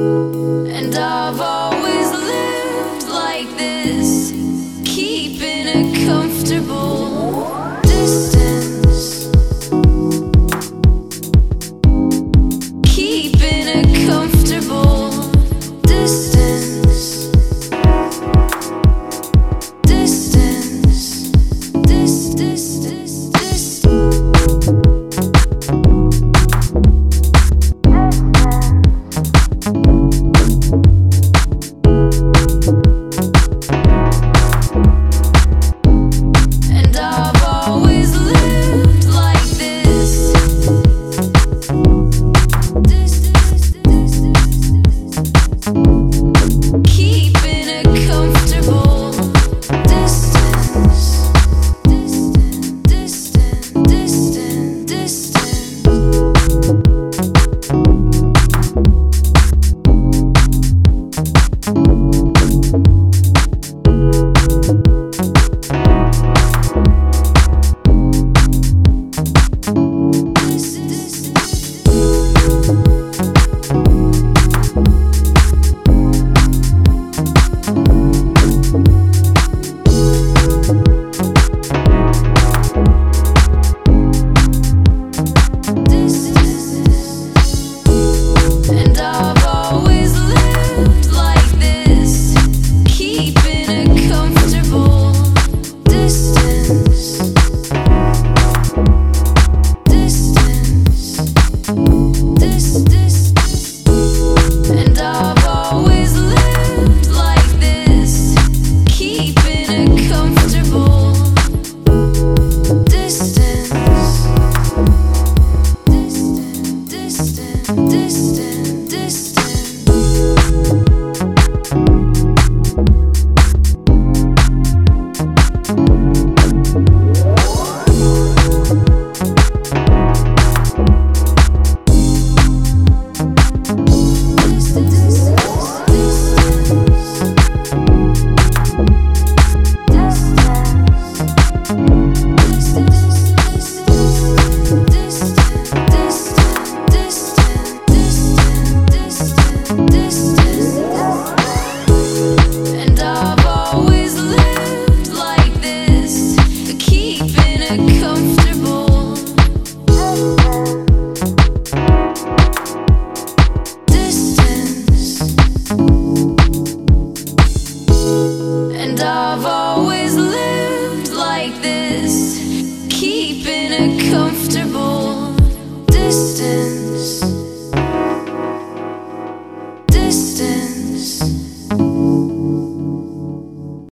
And I've